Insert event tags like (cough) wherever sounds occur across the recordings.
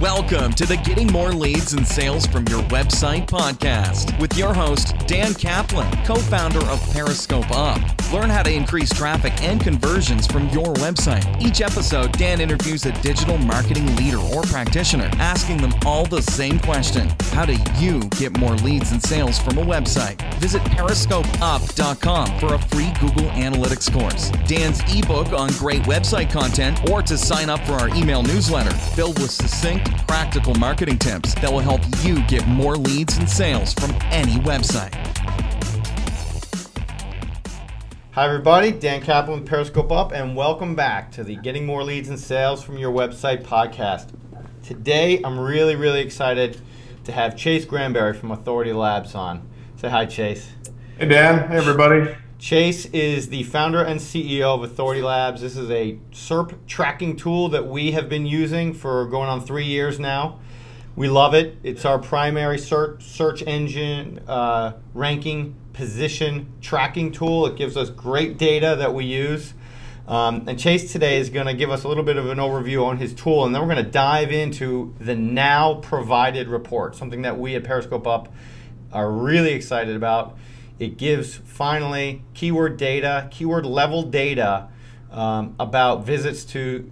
Welcome to the Getting More Leads and Sales from Your Website podcast with your host, Dan Kaplan, co founder of Periscope Up. Learn how to increase traffic and conversions from your website. Each episode, Dan interviews a digital marketing leader or practitioner, asking them all the same question How do you get more leads and sales from a website? Visit periscopeup.com for a free Google Analytics course, Dan's ebook on great website content, or to sign up for our email newsletter filled with succinct practical marketing tips that will help you get more leads and sales from any website. Hi, everybody. Dan Kaplan with Periscope Up, and welcome back to the Getting More Leads and Sales from Your Website podcast. Today, I'm really, really excited to have Chase Granberry from Authority Labs on. Say hi, Chase. Hey, Dan. Hey, everybody. Chase is the founder and CEO of Authority Labs. This is a SERP tracking tool that we have been using for going on three years now. We love it. It's our primary search, search engine uh, ranking position tracking tool. It gives us great data that we use. Um, and Chase today is going to give us a little bit of an overview on his tool, and then we're going to dive into the now provided report, something that we at Periscope Up are really excited about. It gives finally keyword data, keyword level data um, about visits to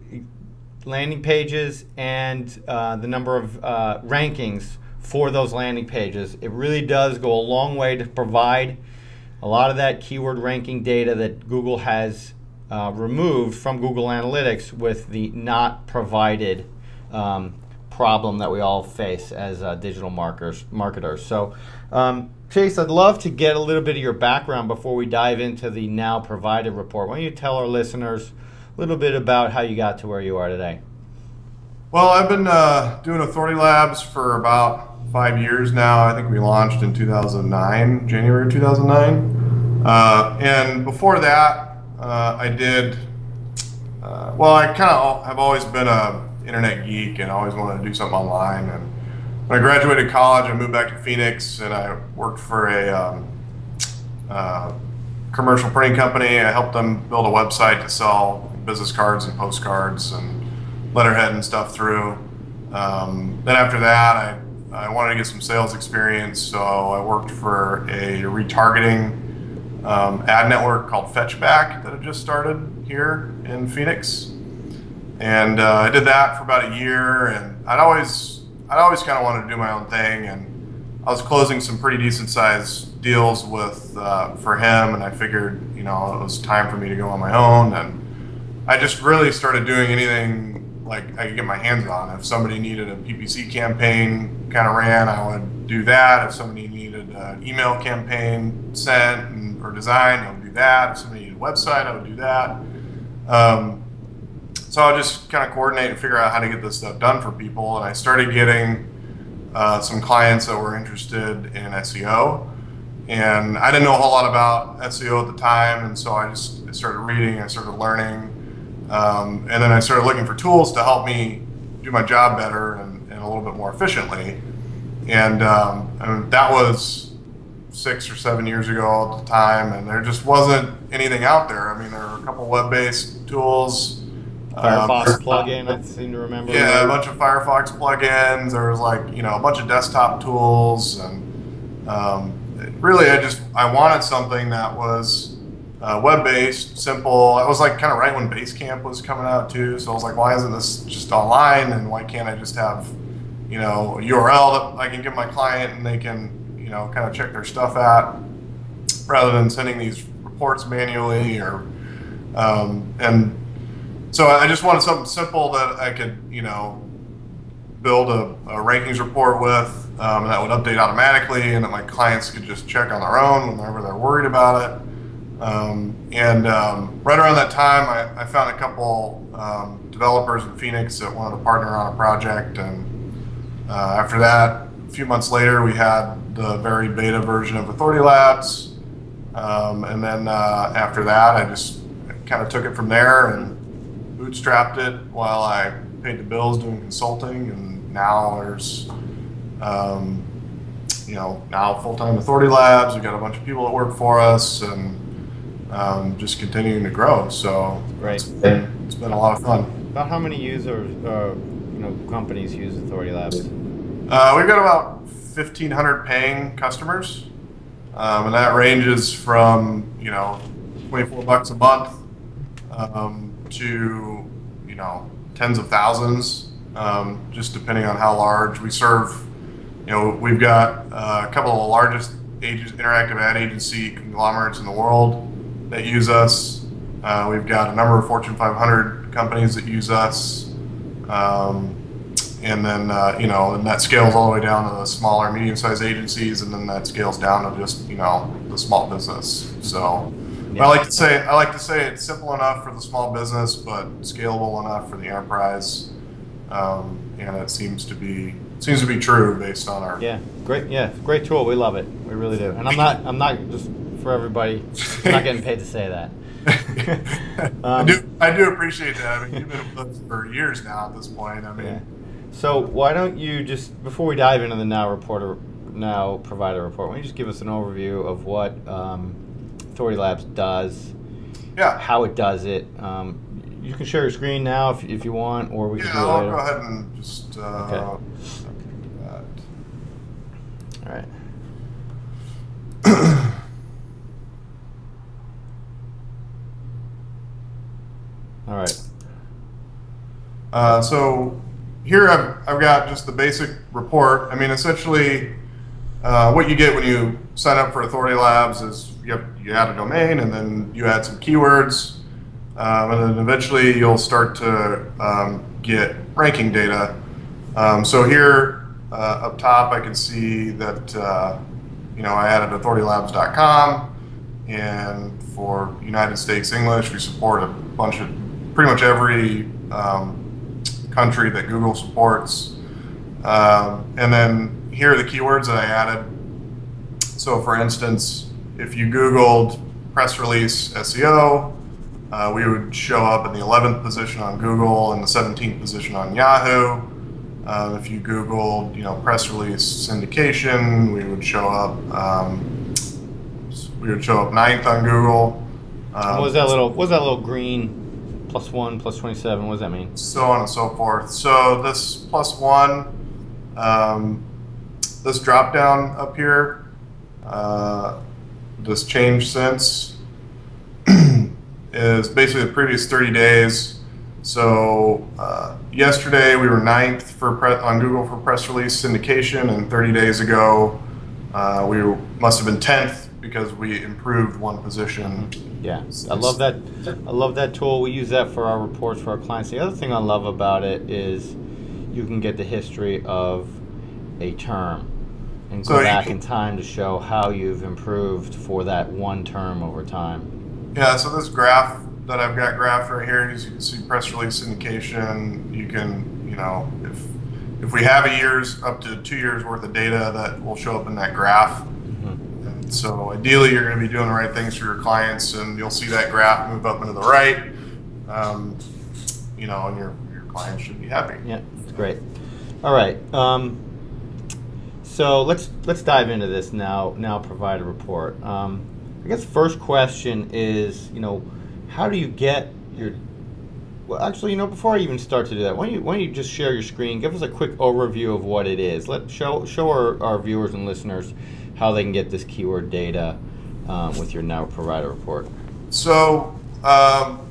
landing pages and uh, the number of uh, rankings for those landing pages. It really does go a long way to provide a lot of that keyword ranking data that Google has uh, removed from Google Analytics with the not provided um, problem that we all face as uh, digital marketers. marketers. So um, Chase, I'd love to get a little bit of your background before we dive into the now provided report. Why don't you tell our listeners a little bit about how you got to where you are today? Well, I've been uh, doing Authority Labs for about five years now. I think we launched in 2009, January 2009. Uh, and before that, uh, I did, uh, well, I kind of have always been a internet geek and always wanted to do something online. And when I graduated college, I moved back to Phoenix and I worked for a um, uh, commercial printing company. I helped them build a website to sell business cards and postcards and letterhead and stuff through. Um, then after that, I, I wanted to get some sales experience, so I worked for a retargeting um, ad network called Fetchback that had just started here in Phoenix. And uh, I did that for about a year, and I'd always I'd always kind of wanted to do my own thing, and I was closing some pretty decent sized deals with uh, for him, and I figured, you know, it was time for me to go on my own, and I just really started doing anything like I could get my hands on. If somebody needed a PPC campaign kind of ran, I would do that. If somebody needed an email campaign sent and, or designed, I would do that. If somebody needed a website, I would do that. Um, so I just kind of coordinate and figure out how to get this stuff done for people. And I started getting uh, some clients that were interested in SEO. And I didn't know a whole lot about SEO at the time, and so I just started reading, I started learning, um, and then I started looking for tools to help me do my job better and, and a little bit more efficiently. And, um, and that was six or seven years ago at the time, and there just wasn't anything out there. I mean, there were a couple web-based tools Firefox um, (laughs) plugin, I seem to remember. Yeah, a bunch of Firefox plugins. There was like you know a bunch of desktop tools, and um, really, I just I wanted something that was uh, web based, simple. It was like kind of right when Basecamp was coming out too. So I was like, why isn't this just online? And why can't I just have you know a URL that I can give my client and they can you know kind of check their stuff at, rather than sending these reports manually or um, and so I just wanted something simple that I could, you know, build a, a rankings report with um, that would update automatically and that my clients could just check on their own whenever they're worried about it. Um, and um, right around that time, I, I found a couple um, developers in Phoenix that wanted to partner on a project. And uh, after that, a few months later, we had the very beta version of Authority Labs. Um, and then uh, after that, I just kind of took it from there and bootstrapped it while I paid the bills doing consulting, and now there's, um, you know, now full time Authority Labs. We've got a bunch of people that work for us, and um, just continuing to grow. So right. it's been, it's been a lot of fun. About how many users uh, you know companies use Authority Labs? Uh, we've got about 1,500 paying customers, um, and that ranges from you know 24 bucks a month um, to you know tens of thousands, um, just depending on how large we serve. You know, we've got uh, a couple of the largest interactive ad agency conglomerates in the world that use us. Uh, we've got a number of Fortune 500 companies that use us. Um, and then, uh, you know, and that scales all the way down to the smaller, medium sized agencies, and then that scales down to just, you know, the small business. So I like to say, I like to say it's simple enough for the small business, but scalable enough for the enterprise. Um, and it seems to be seems to be true based on our Yeah, great. Yeah, great tool. We love it. We really do. And I'm not. I'm not just for everybody. I'm not getting paid to say that. (laughs) I do. I do appreciate that. I mean, you've been with us for years now at this point. I mean, Yeah. So why don't you just before we dive into the now reporter now provider report, why don't you just give us an overview of what um, Authority Labs does, yeah. how it does it. Um, you can share your screen now if, if you want, or we can Yeah, do it I'll later. go ahead and just. Uh, Okay. do that. All right. (clears throat) All right. Uh, so here I've, I've got just the basic report. I mean, essentially, uh, what you get when you sign up for Authority Labs is you, have, you add a domain and then you add some keywords, um, and then eventually you'll start to um, get ranking data. Um, so here uh, up top, I can see that uh, you know I added authoritylabs.com, and for United States English, we support a bunch of pretty much every um, country that Google supports. Um, and then here are the keywords that I added. So, for instance, if you Googled press release SEO, uh, we would show up in the 11th position on Google and the 17th position on Yahoo. Uh, if you Googled, you know, press release syndication, we would show up. Um, we would show up ninth on Google. Um, what was that little? What was that little green plus one plus twenty seven? What does that mean? so on and so forth. So this plus one, um, this drop down up here, uh, this change since (clears throat) is basically the previous 30 days. So uh, yesterday we were ninth for on Google for press release syndication, and 30 days ago uh, we must have been 10th because we improved one position. Yeah, I love that. I love that tool. We use that for our reports for our clients. The other thing I love about it is you can get the history of a term and go So back can- in time to show how you've improved for that one term over time. Yeah, so this graph that I've got graphed right here, as you can see, press release syndication. You can, you know, if if we have a year's up to two years worth of data, that will show up in that graph. So ideally, you're going to be doing the right things for your clients, and you'll see that graph move up into the right. Um, you know, and your your clients should be happy. Yeah, it's great. All right. Um, so let's let's dive into this now. Now provide a report. Um, I guess first question is, you know, how do you get your well, actually, you know, before I even start to do that, why don't you why don't you just share your screen? Give us a quick overview of what it is. Let show show our, our viewers and listeners how they can get this keyword data um, with your now provider report. So, um,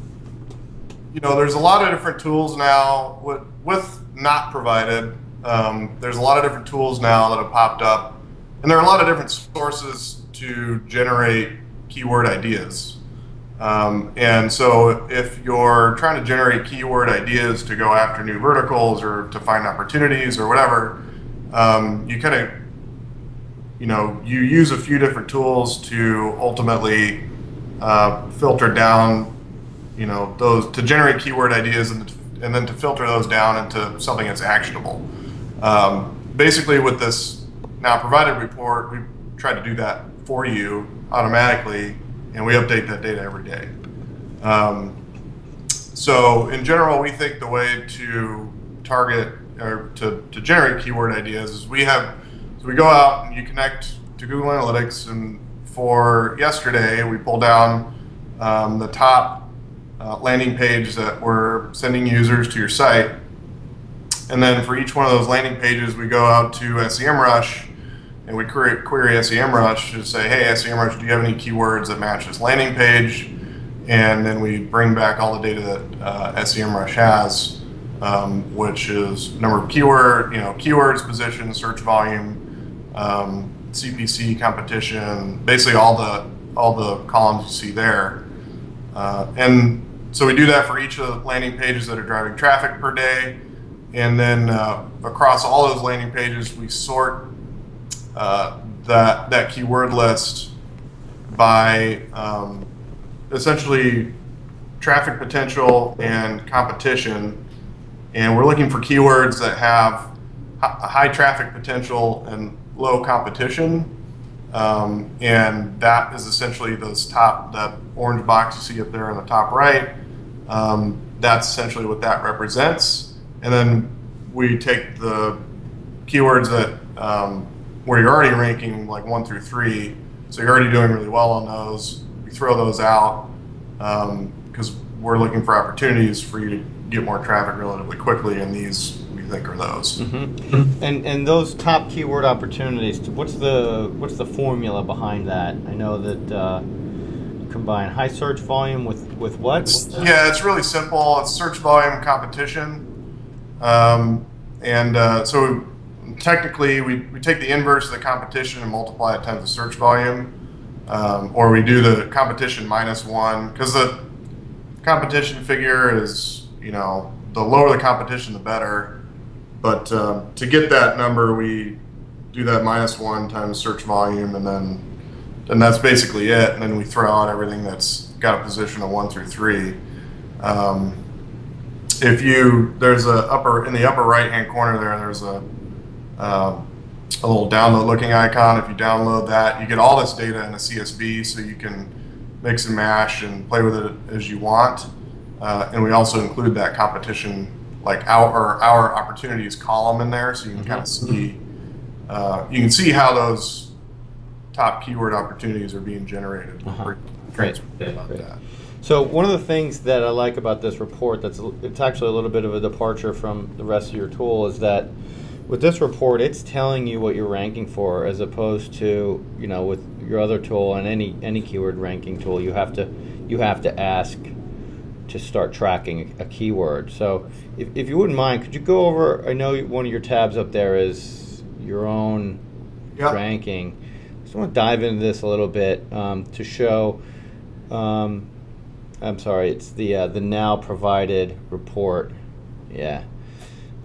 you know, there's a lot of different tools now with, with not provided. Um, there's a lot of different tools now that have popped up, and there are a lot of different sources to generate keyword ideas. Um, and so, if you're trying to generate keyword ideas to go after new verticals or to find opportunities or whatever, um, you kind of you know, you use a few different tools to ultimately uh, filter down, you know, those to generate keyword ideas and, and then to filter those down into something that's actionable. Um, basically, with this now provided report, we try to do that for you automatically, and we update that data every day. Um, so, in general, we think the way to target or to, to generate keyword ideas is we have so we go out and you connect to Google Analytics, and for yesterday, we pull down um, the top uh, landing page that we're sending users to your site. and then for each one of those landing pages, we go out to SEMrush and we query, SEMrush to say, hey, SEMrush, do you have any keywords that match this landing page? And then we bring back all the data that uh, SEMrush has, um, which is number of keyword, you know, keywords, position, search volume, um, CPC, competition, basically all the all the columns you see there. Uh, and so we do that for each of the landing pages that are driving traffic per day. And then uh, across all those landing pages, we sort uh, that, that keyword list by um, essentially traffic potential and competition. And we're looking for keywords that have a high traffic potential and low competition. Um, and that is essentially those top, that orange box you see up there on the top right. Um, that's essentially what that represents. And then we take the keywords that um, where you're already ranking like one through three, so you're already doing really well on those. We throw those out because um, we're looking for opportunities for you to get more traffic relatively quickly, and these think are those. Mm-hmm. And and those top keyword opportunities. What's the what's the formula behind that? I know that. Uh, combine high search volume with with what? It's, yeah, it's really simple. It's search volume competition, um, and uh, so technically we, we take the inverse of the competition and multiply it times the search volume, um, or we do the competition minus one because the competition figure is you know the lower the competition the better, but uh, to get that number we do that minus one times search volume and then and that's basically it. And then we throw out everything that's got a position of one through three. Um, if you there's a upper in the upper right hand corner there, there's a uh, a little download looking icon. If you download that, you get all this data in a CSV, so you can mix and mash and play with it as you want. Uh, and we also include that competition, like our our opportunities column in there, so you can mm-hmm. kind of see uh, you can see how those top keyword opportunities are being generated. Uh-huh. Great. So one of the things that I like about this report that's it's actually a little bit of a departure from the rest of your tool is that with this report it's telling you what you're ranking for as opposed to you know with your other tool and any any keyword ranking tool you have to you have to ask to start tracking a keyword. So if, if you wouldn't mind, could you go over? I know one of your tabs up there is your own yep. ranking just want to dive into this a little bit um, to show. Um, I'm sorry, it's the uh, the now provided report. Yeah.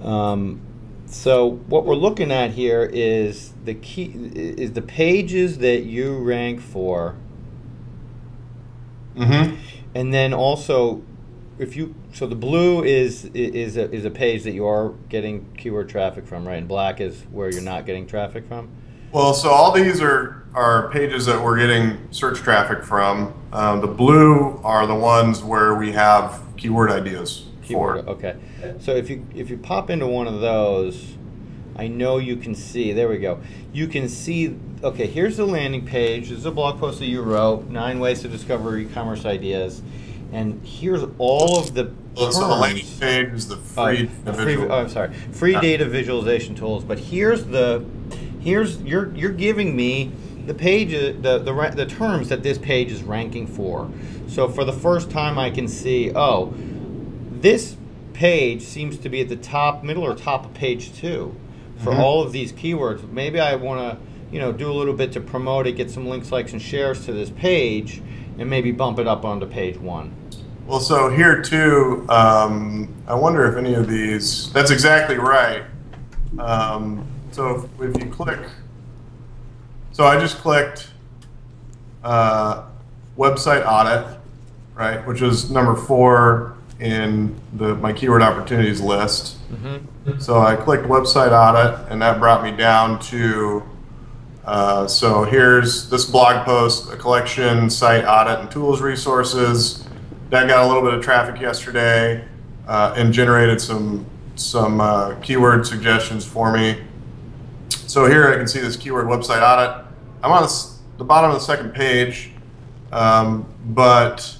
Um, so what we're looking at here is the key is the pages that you rank for. Mm-hmm. And then also, if you so the blue is is a, is a page that you are getting keyword traffic from, right? And black is where you're not getting traffic from. Well, so all these are, are pages that we're getting search traffic from. Um, the blue are the ones where we have keyword ideas. Keyword, for. okay. So if you if you pop into one of those, I know you can see. There we go. You can see. Okay, here's the landing page. This is a blog post that you wrote. Nine ways to discover e-commerce ideas, and here's all of the. Well, so the landing page is the free. Oh, free oh, I'm sorry. Free data visualization tools, but here's the here's you're you're giving me the page the, the the terms that this page is ranking for. So for the first time I can see, oh, this page seems to be at the top, middle or top of page 2 for mm-hmm. all of these keywords. Maybe I want to, you know, do a little bit to promote it, get some links, likes, and shares to this page, and maybe bump it up onto page 1. Well, so here too, um, I wonder if any of these, that's exactly right. Um, so if, if you click, so I just clicked uh, website audit, right, which is number four in the my keyword opportunities list. Mm-hmm. So I clicked website audit, and that brought me down to. Uh, so here's this blog post, a collection, site audit, and tools resources. That got a little bit of traffic yesterday uh, and generated some some uh, keyword suggestions for me. So here I can see this keyword website audit. I'm on the bottom of the second page, um, but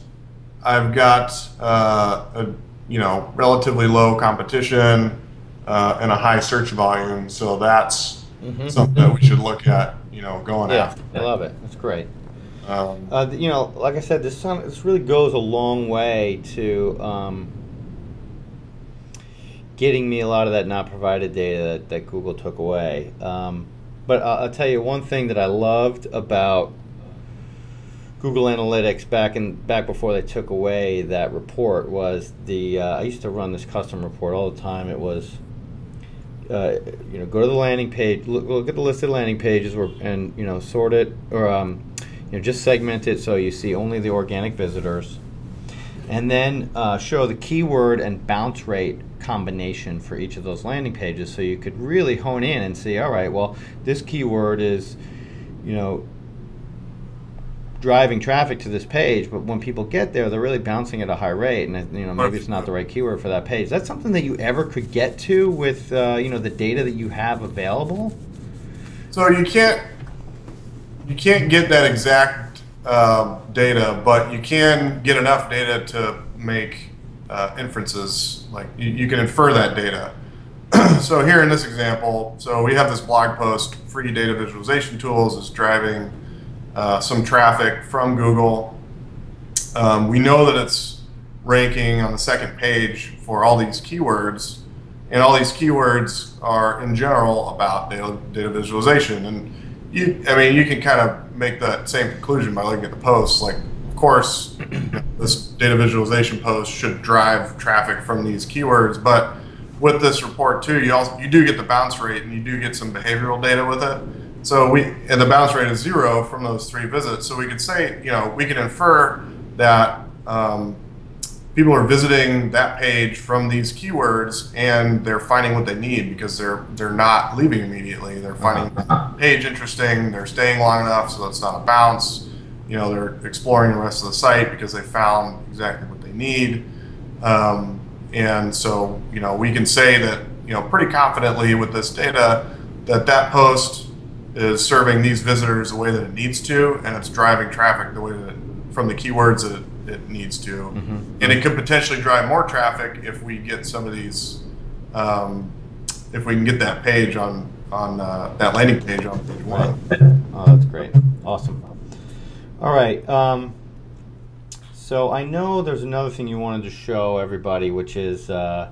I've got uh, a you know relatively low competition. uh, and a high search volume. So that's something that we should look at, you know, going. Yeah, after. I love it. That's great. Um, Uh, you know, like I said, this this really goes a long way to um, getting me a lot of that not provided data that, that Google took away. Um, but I'll, I'll tell you one thing that I loved about Google Analytics back in back before they took away that report was the uh, I used to run this custom report all the time. It was uh, you know go to the landing page, look, look at the listed landing pages, and you know sort it or um, you know just segment it so you see only the organic visitors, and then uh, show the keyword and bounce rate combination for each of those landing pages, so you could really hone in and see, all right, well this keyword is you know driving traffic to this page, but when people get there, they're really bouncing at a high rate, and you know maybe it's not the right keyword for that page. That's something that you ever could get to with uh, you know the data that you have available. So you can't you can't get that exact uh, data, but you can get enough data to make uh, inferences. Like you, you can infer that data. (clears throat) so here in this example, so we have this blog post, free data visualization tools is driving uh, some traffic from Google. Um, we know that it's ranking on the second page for all these keywords, and all these keywords are in general about data, data visualization. And you, I mean, you can kind of make that same conclusion by looking at the posts. Like, of course, (clears throat) this data visualization post should drive traffic from these keywords, but with this report too, you also you do get the bounce rate and you do get some behavioral data with it. So we and the bounce rate is zero from those three visits. So we could say, you know, we can infer that um, people are visiting that page from these keywords and they're finding what they need because they're they're not leaving immediately. They're finding the page interesting. They're staying long enough so that's not a bounce. You know, they're exploring the rest of the site because they found exactly what they need. Um, and so, you know, we can say that, you know, pretty confidently with this data that that post is serving these visitors the way that it needs to, and it's driving traffic the way that it, from the keywords that it, it needs to. And it could potentially drive more traffic if we get some of these, um, if we can get that page on on uh, that landing page on page one. (laughs) Oh, that's great. Awesome. All right. Um, so I know there's another thing you wanted to show everybody, which is uh,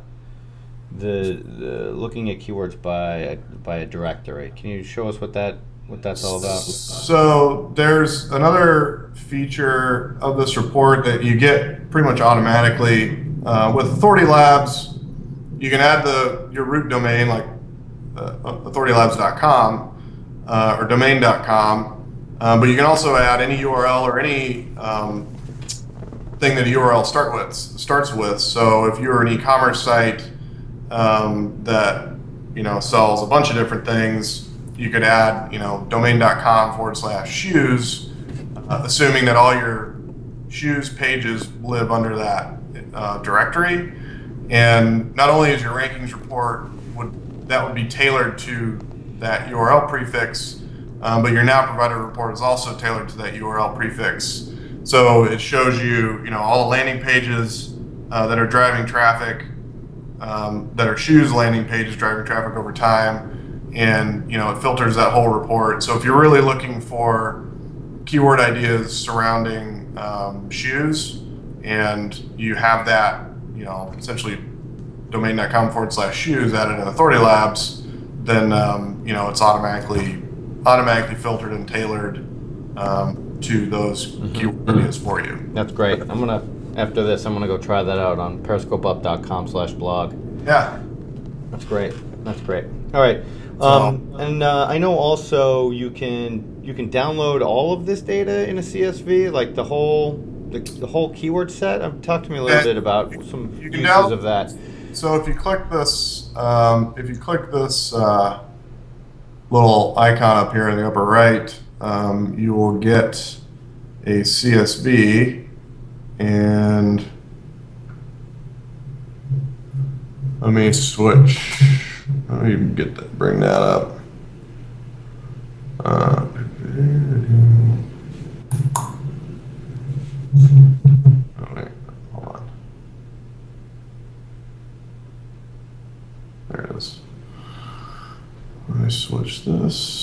the, the looking at keywords by by a directory. Can you show us what that what that's all about? So there's another feature of this report that you get pretty much automatically uh, with Authority Labs. You can add the your root domain like uh, authoritylabs.com uh, or domain.com, uh, but you can also add any URL or any um, thing that a URL start with starts with. So if you're an e-commerce site um, that you know sells a bunch of different things, you could add you know domain.com forward slash shoes, uh, assuming that all your shoes pages live under that uh, directory. And not only is your rankings report would that would be tailored to that URL prefix, um, but your now provided report is also tailored to that URL prefix. So it shows you, you know, all the landing pages uh, that are driving traffic, um, that are shoes landing pages driving traffic over time, and you know it filters that whole report. So if you're really looking for keyword ideas surrounding um, shoes, and you have that, you know, essentially domain.com forward slash shoes added in Authority Labs, then um, you know it's automatically automatically filtered and tailored um, to those keyword ideas for you. That's great. I'm gonna after this, I'm gonna go try that out on periscopeup.com/blog. Yeah. That's great. That's great. All right. Um, and uh, I know also you can you can download all of this data in a CSV, like the whole the, the whole keyword set. Um, talk to me a little bit about some uses down- of that. So if you click this, um, if you click this uh, little icon up here in the upper right, um, you will get a CSV, and let me switch. How do you get that? Bring that up. Uh, oh, wait, hold on. There it is. Let me switch this.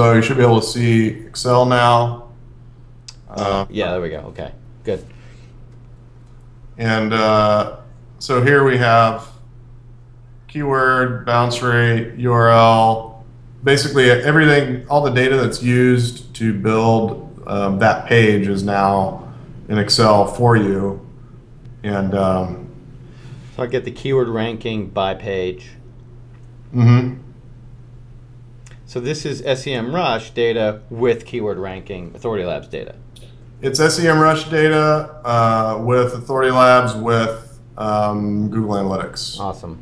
So you should be able to see Excel now. Uh, yeah, there we go. Okay, good. And uh, so here we have keyword, bounce rate, URL, basically everything, all the data that's used to build um, that page is now in Excel for you. And um, So I get the keyword ranking by page. mhm. So this is SEMrush data with keyword ranking, Authority Labs data. it's SEMrush data uh, with Authority Labs with um, Google Analytics. Awesome.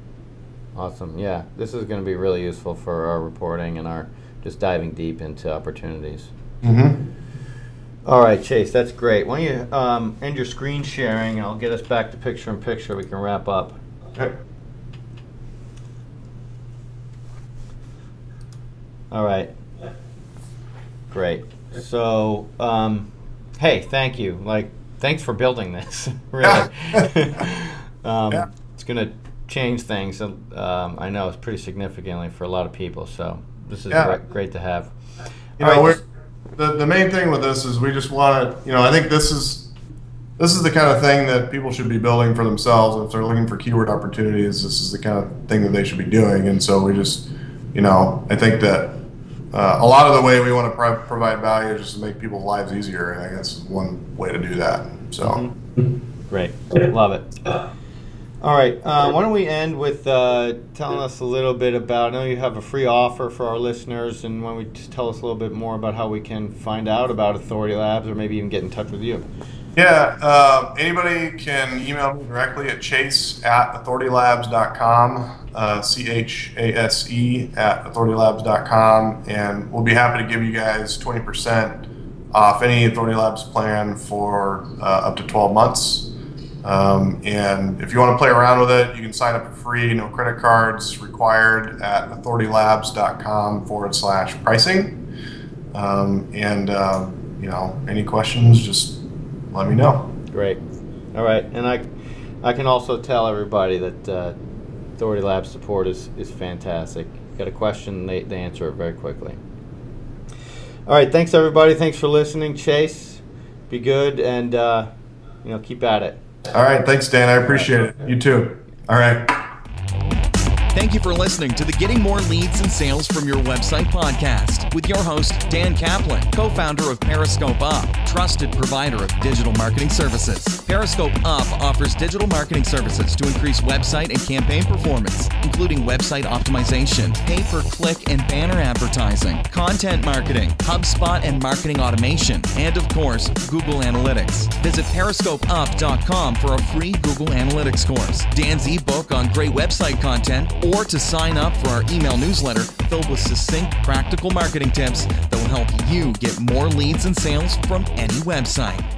Awesome. Yeah, this is going to be really useful for our reporting and our just diving deep into opportunities. Mm-hmm. All right, Chase, that's great. Why don't you um, end your screen sharing and I'll get us back to picture in picture. We can wrap up. Okay. All right. Great. So, um, hey, thank you. Like, thanks for building this. (laughs) really. (laughs) um, Yeah. It's going to change things. Um, I know it's pretty significantly for a lot of people. So, this is Yeah. great, great to have. You All know, right, we're, the the main thing with this is we just want to, you know, I think this is this is the kind of thing that people should be building for themselves. If they're looking for keyword opportunities, this is the kind of thing that they should be doing. And so we just, you know, I think that uh, a lot of the way we want to pro- provide value is just to make people's lives easier, and I guess one way to do that. So. Great. Love it. All right. Uh, why don't we end with uh, telling us a little bit about? I know you have a free offer for our listeners, and why don't we tell us a little bit more about how we can find out about Authority Labs, or maybe even get in touch with you. Yeah, uh, anybody can email me directly at chase at authoritylabs.com, uh, C H A S E at authoritylabs.com, and we'll be happy to give you guys 20% off any Authority Labs plan for uh, up to 12 months. Um, and if you want to play around with it, you can sign up for free, no credit cards required at authoritylabs.com forward slash pricing. Um, and, uh, you know, any questions, just let me know. Great. All right. And I, I can also tell everybody that uh, Authority Labs support is, is fantastic. Got a question, they, they answer it very quickly. All right. Thanks, everybody. Thanks for listening. Chase, be good and, uh, you know, keep at it. All right. Thanks, Dan. I appreciate it. You too. All right. Thank you for listening to the Getting More Leads and Sales from Your Website podcast with your host, Dan Kaplan, co founder of Periscope Up, trusted provider of digital marketing services. Periscope Up offers digital marketing services to increase website and campaign performance, including website optimization, pay per click and banner advertising, content marketing, HubSpot and marketing automation, and of course, Google Analytics. Visit periscopeup.com for a free Google Analytics course, Dan's ebook on great website content, or to sign up for our email newsletter filled with succinct, practical marketing tips that will help you get more leads and sales from any website.